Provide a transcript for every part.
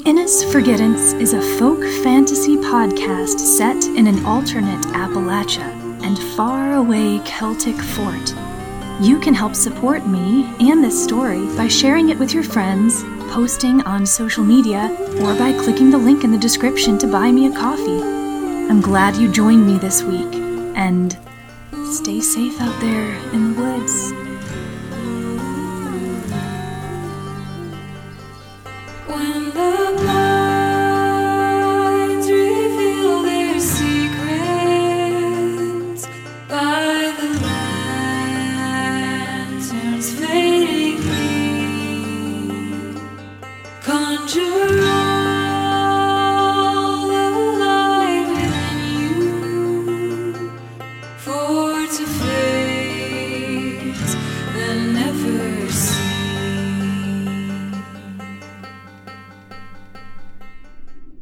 The Innis Forgettance is a folk fantasy podcast set in an alternate Appalachia and faraway Celtic fort. You can help support me and this story by sharing it with your friends, posting on social media, or by clicking the link in the description to buy me a coffee. I'm glad you joined me this week, and stay safe out there in the woods.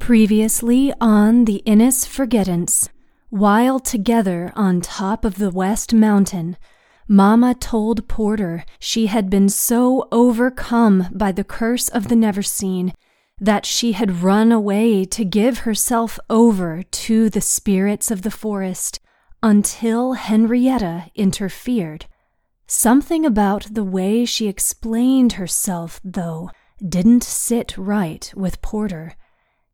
Previously on the Innis Forgettance, while together on top of the West Mountain, Mama told Porter she had been so overcome by the curse of the Neverseen that she had run away to give herself over to the spirits of the forest until Henrietta interfered. Something about the way she explained herself, though, didn't sit right with Porter.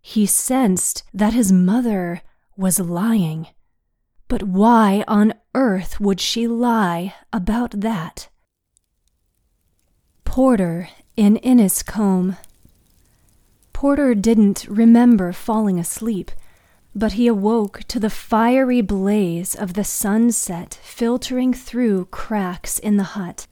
He sensed that his mother was lying. But why on earth would she lie about that? Porter in Inniscombe. Porter didn't remember falling asleep, but he awoke to the fiery blaze of the sunset filtering through cracks in the hut.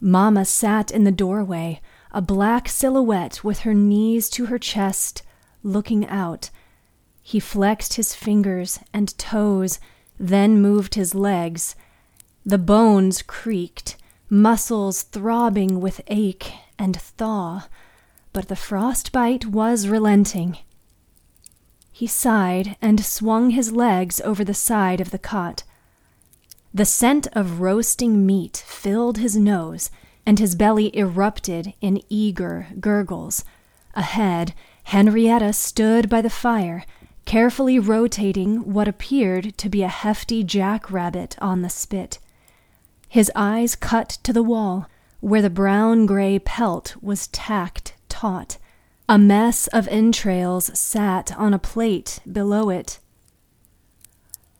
Mamma sat in the doorway, a black silhouette with her knees to her chest, looking out. He flexed his fingers and toes, then moved his legs. The bones creaked, muscles throbbing with ache and thaw, but the frostbite was relenting. He sighed and swung his legs over the side of the cot. The scent of roasting meat filled his nose, and his belly erupted in eager gurgles. Ahead, Henrietta stood by the fire, carefully rotating what appeared to be a hefty jackrabbit on the spit. His eyes cut to the wall, where the brown gray pelt was tacked taut. A mess of entrails sat on a plate below it.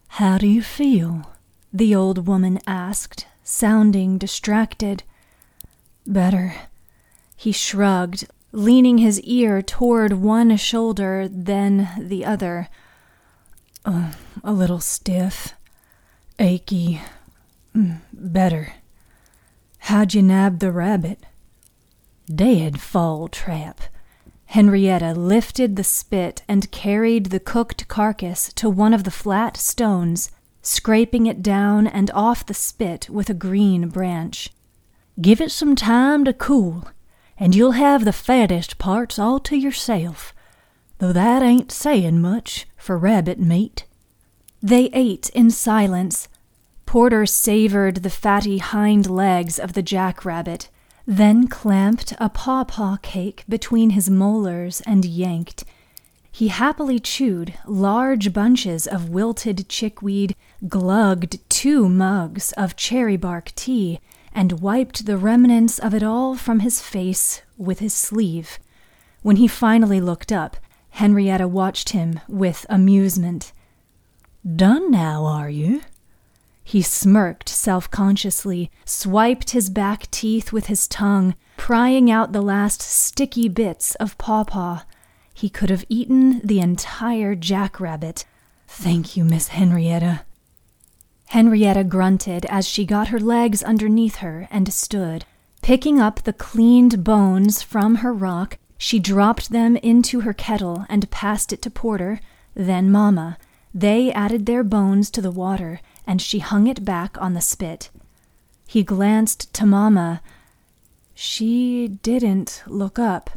How do you feel? the old woman asked, sounding distracted. Better. He shrugged, leaning his ear toward one shoulder, then the other. Uh, a little stiff, achy. Mm, Better. How'd you nab the rabbit? Dead fall trap. Henrietta lifted the spit and carried the cooked carcass to one of the flat stones, scraping it down and off the spit with a green branch. Give it some time to cool, and you'll have the fattest parts all to yourself, though that ain't sayin' much for rabbit meat. They ate in silence. Porter savored the fatty hind legs of the jackrabbit, then clamped a pawpaw cake between his molars and yanked. He happily chewed large bunches of wilted chickweed, glugged two mugs of cherry bark tea, and wiped the remnants of it all from his face with his sleeve. When he finally looked up, Henrietta watched him with amusement. Done now, are you? He smirked self consciously, swiped his back teeth with his tongue, prying out the last sticky bits of pawpaw. He could have eaten the entire jackrabbit. Thank you, Miss Henrietta. Henrietta grunted as she got her legs underneath her and stood. Picking up the cleaned bones from her rock, she dropped them into her kettle and passed it to Porter, then Mamma. They added their bones to the water, and she hung it back on the spit. He glanced to Mamma. She didn't look up.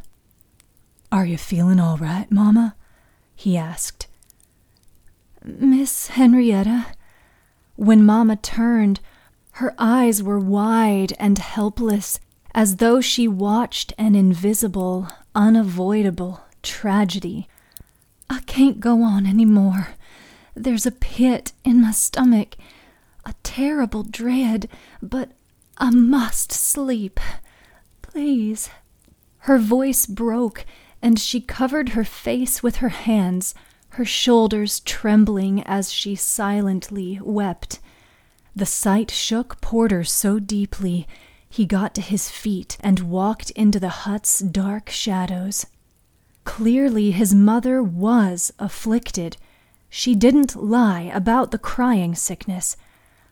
Are you feeling all right, Mamma? he asked. Miss Henrietta. When Mamma turned, her eyes were wide and helpless, as though she watched an invisible, unavoidable tragedy. I can't go on any more. There's a pit in my stomach, a terrible dread, but I must sleep. Please. Her voice broke, and she covered her face with her hands, her shoulders trembling as she silently wept. The sight shook Porter so deeply he got to his feet and walked into the hut's dark shadows. Clearly, his mother was afflicted. She didn't lie about the crying sickness.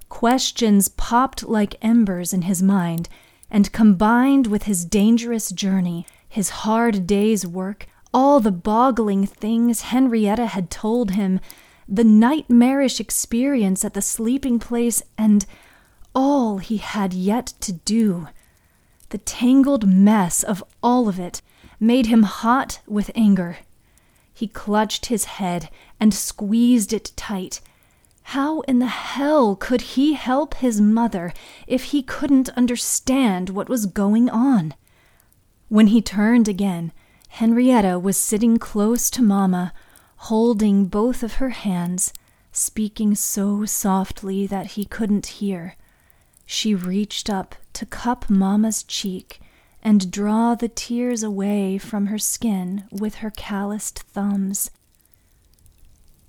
Questions popped like embers in his mind, and combined with his dangerous journey, his hard day's work, all the boggling things Henrietta had told him, the nightmarish experience at the sleeping place, and all he had yet to do. The tangled mess of all of it made him hot with anger. He clutched his head and squeezed it tight. How in the hell could he help his mother if he couldn't understand what was going on? When he turned again, Henrietta was sitting close to Mamma, holding both of her hands, speaking so softly that he couldn't hear. She reached up to cup Mamma's cheek and draw the tears away from her skin with her calloused thumbs.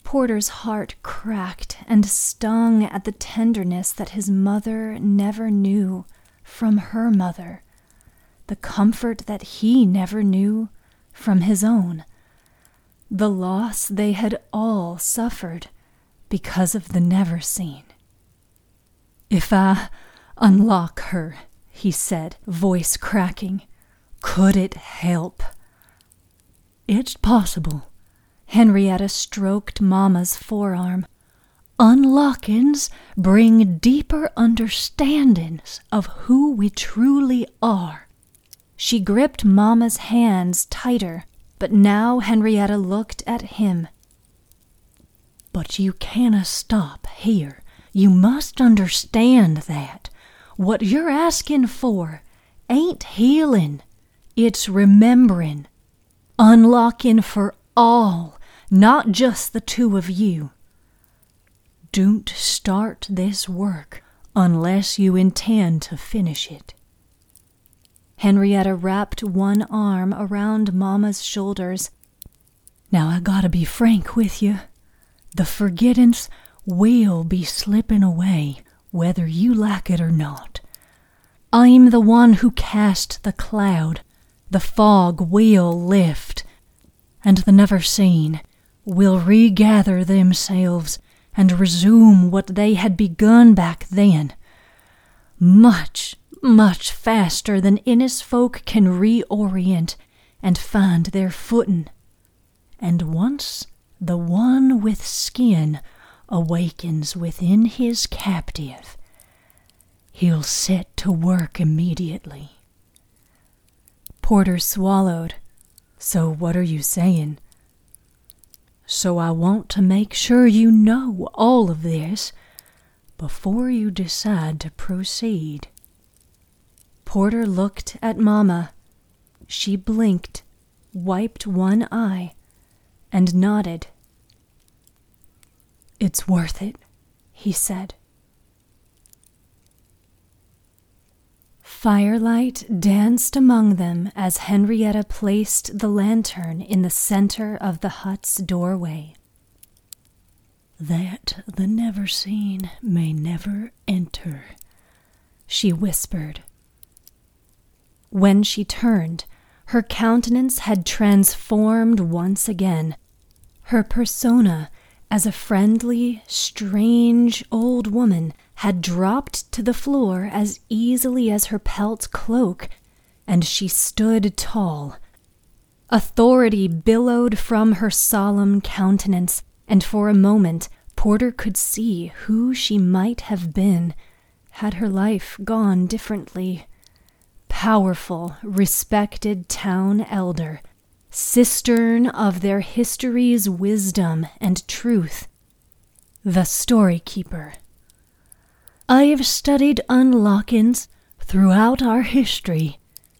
Porter's heart cracked and stung at the tenderness that his mother never knew from her mother, the comfort that he never knew from his own, the loss they had all suffered because of the Neverseen. If I Unlock her, he said, voice cracking. Could it help? It's possible. Henrietta stroked Mamma's forearm. Unlockings bring deeper understandings of who we truly are. She gripped Mamma's hands tighter, but now Henrietta looked at him. But you canna stop here. You must understand that. What you're asking for ain't healing, it's remembering, unlocking for all, not just the two of you. Don't start this work unless you intend to finish it. Henrietta wrapped one arm around Mamma's shoulders. Now I gotta be frank with you. The forgettance will be slipping away whether you like it or not. I'm the one who cast the cloud. The fog will lift, and the Neverseen will regather themselves and resume what they had begun back then. Much, much faster than Innisfolk can reorient and find their footing. And once the one with skin awakens within his captive, he'll set to work immediately. Porter swallowed. So, what are you saying? So, I want to make sure you know all of this before you decide to proceed. Porter looked at Mamma. She blinked, wiped one eye, and nodded. It's worth it, he said. Firelight danced among them as Henrietta placed the lantern in the center of the hut's doorway. That the Neverseen may never enter, she whispered. When she turned, her countenance had transformed once again. Her persona as a friendly, strange old woman had dropped to the floor as easily as her pelt cloak, and she stood tall. Authority billowed from her solemn countenance, and for a moment Porter could see who she might have been had her life gone differently. Powerful, respected town elder cistern of their history's wisdom and truth, the story keeper. I've studied unlockins throughout our history,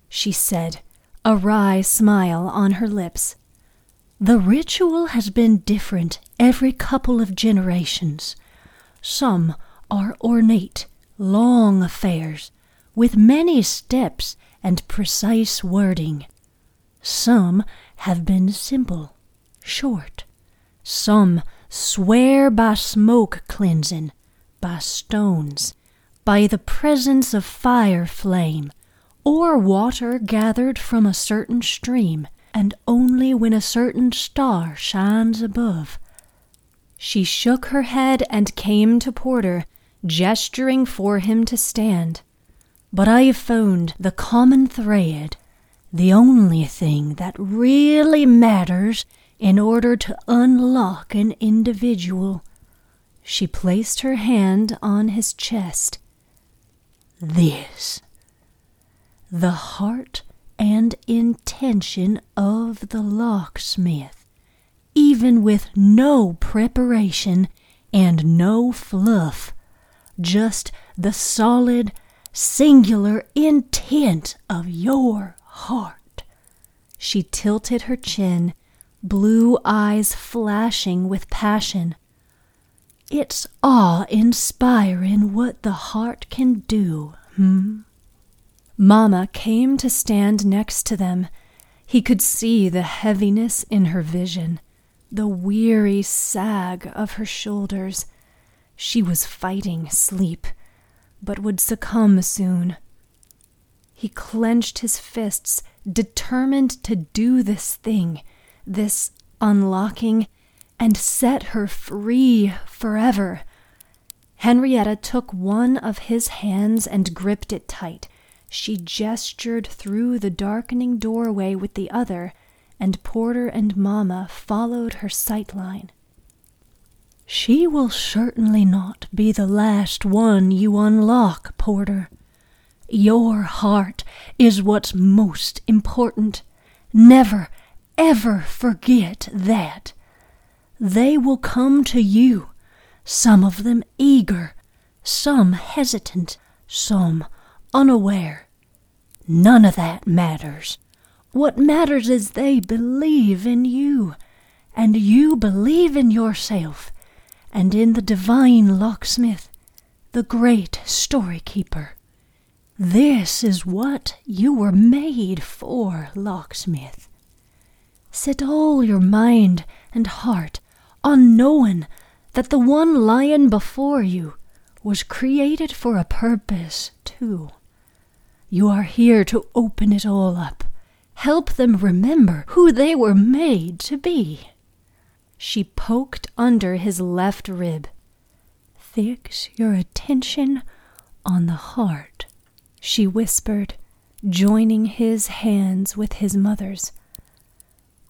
she said, a wry smile on her lips. The ritual has been different every couple of generations. Some are ornate, long affairs, with many steps and precise wording. Some have been simple, short. Some swear by smoke cleansing, by stones, by the presence of fire flame, or water gathered from a certain stream, and only when a certain star shines above. She shook her head and came to Porter, gesturing for him to stand. But I have found the common thread, the only thing that really matters in order to unlock an individual. She placed her hand on his chest. This. The heart and intention of the locksmith, even with no preparation and no fluff, just the solid, singular intent of your heart. She tilted her chin, blue eyes flashing with passion. It's awe inspiring what the heart can do, hmm? Mamma came to stand next to them. He could see the heaviness in her vision, the weary sag of her shoulders. She was fighting sleep, but would succumb soon. He clenched his fists, determined to do this thing, this unlocking, and set her free forever. Henrietta took one of his hands and gripped it tight. She gestured through the darkening doorway with the other, and Porter and Mamma followed her sight sightline. She will certainly not be the last one you unlock, Porter. Your heart is what's most important. Never, ever forget that. They will come to you, some of them eager, some hesitant, some unaware. None of that matters. What matters is they believe in you, and you believe in yourself, and in the divine locksmith, the great story keeper. This is what you were made for, locksmith. Set all your mind and heart on knowing that the one lying before you was created for a purpose, too. You are here to open it all up. Help them remember who they were made to be. She poked under his left rib. Fix your attention on the heart, she whispered, joining his hands with his mother's.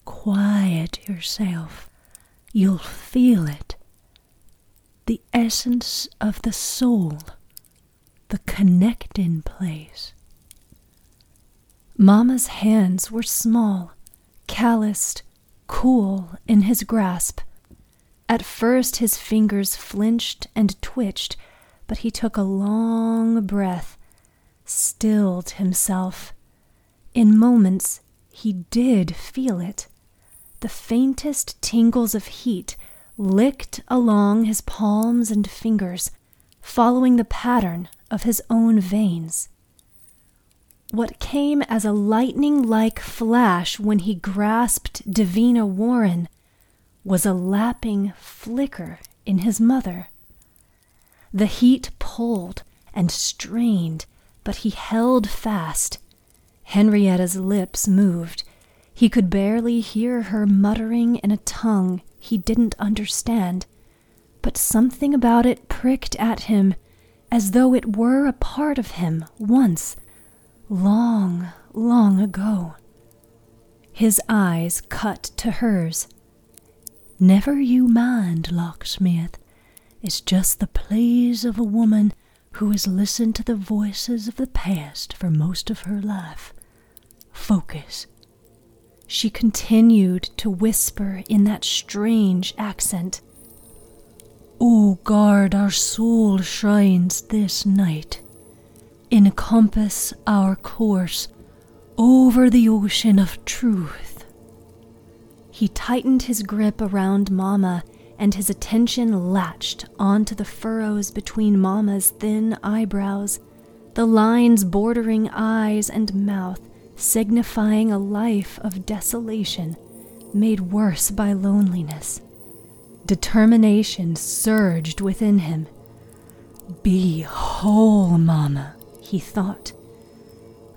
Quiet yourself. You'll feel it. The essence of the soul, the connecting place. Mamma's hands were small, calloused, cool in his grasp. At first his fingers flinched and twitched, but he took a long breath, stilled himself. In moments he did feel it. The faintest tingles of heat licked along his palms and fingers, following the pattern of his own veins. What came as a lightning like flash when he grasped Davina Warren was a lapping flicker in his mother. The heat pulled and strained, but he held fast. Henrietta's lips moved. He could barely hear her muttering in a tongue he didn't understand, but something about it pricked at him as though it were a part of him once long, long ago. His eyes cut to hers. Never you mind, locksmith. It's just the pleas of a woman who has listened to the voices of the past for most of her life. Focus. She continued to whisper in that strange accent. Oh, guard our soul shrines this night encompass our course over the ocean of truth. He tightened his grip around Mama, and his attention latched onto the furrows between Mama's thin eyebrows, the lines bordering eyes and mouth, signifying a life of desolation made worse by loneliness. Determination surged within him. Be whole, Mama, he thought.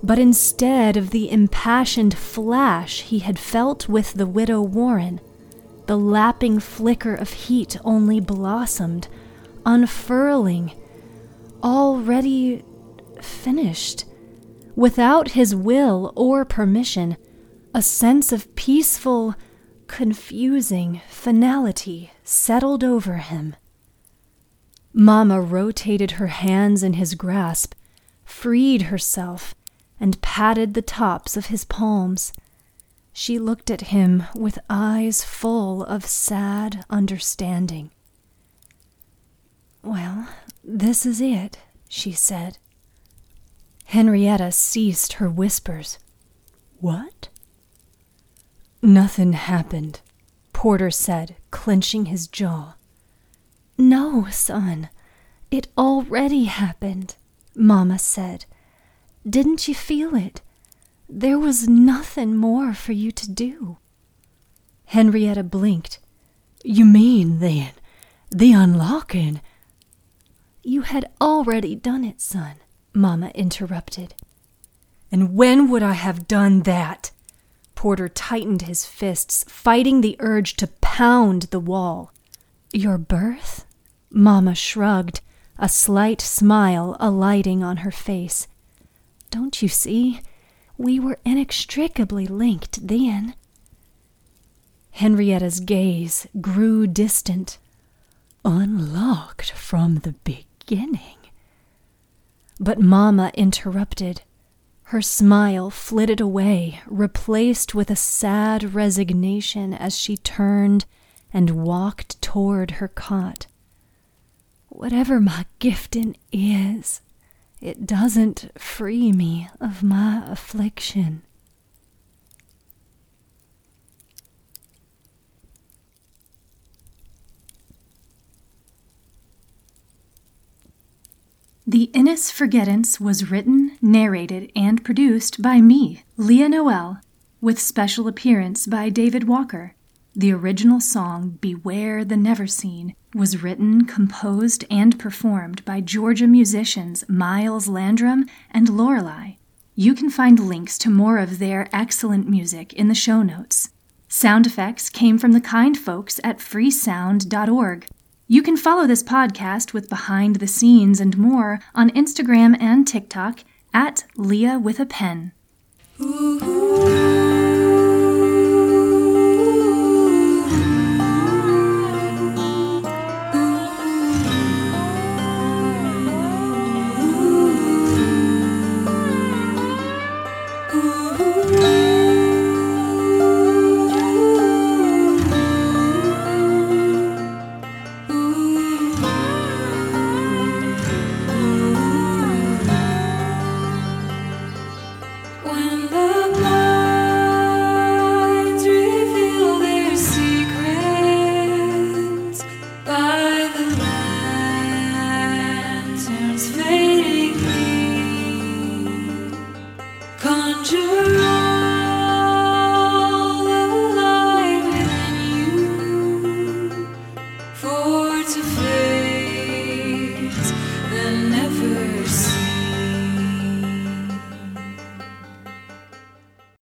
But instead of the impassioned flash he had felt with the widow Warren, the lapping flicker of heat only blossomed, unfurling, already finished. Without his will or permission, a sense of peaceful, confusing finality settled over him. Mamma rotated her hands in his grasp, freed herself, and patted the tops of his palms. She looked at him with eyes full of sad understanding. Well, this is it, she said. Henrietta ceased her whispers. What? Nothing happened, Porter said, clenching his jaw. No, son, it already happened, Mamma said. Didn't you feel it? There was nothing more for you to do. Henrietta blinked. You mean, then, the unlocking? You had already done it, son, Mamma interrupted. And when would I have done that? Porter tightened his fists, fighting the urge to pound the wall. Your birth? Mamma shrugged, a slight smile alighting on her face. Don't you see? We were inextricably linked then. Henrietta's gaze grew distant. Unlocked from the beginning. But Mamma interrupted. Her smile flitted away, replaced with a sad resignation as she turned and walked toward her cot. Whatever my gifting is, it doesn't free me of my affliction. The Innis Forgettance was written, narrated, and produced by me, Leah Noel, with special appearance by David Walker. The original song, Beware the Neverseen, was written, composed, and performed by Georgia musicians Miles Landrum and Laurelai. You can find links to more of their excellent music in the show notes. Sound effects came from the kind folks at freesound.org. You can follow this podcast with behind the scenes and more on Instagram and TikTok at Leah with a Pen. Ooh.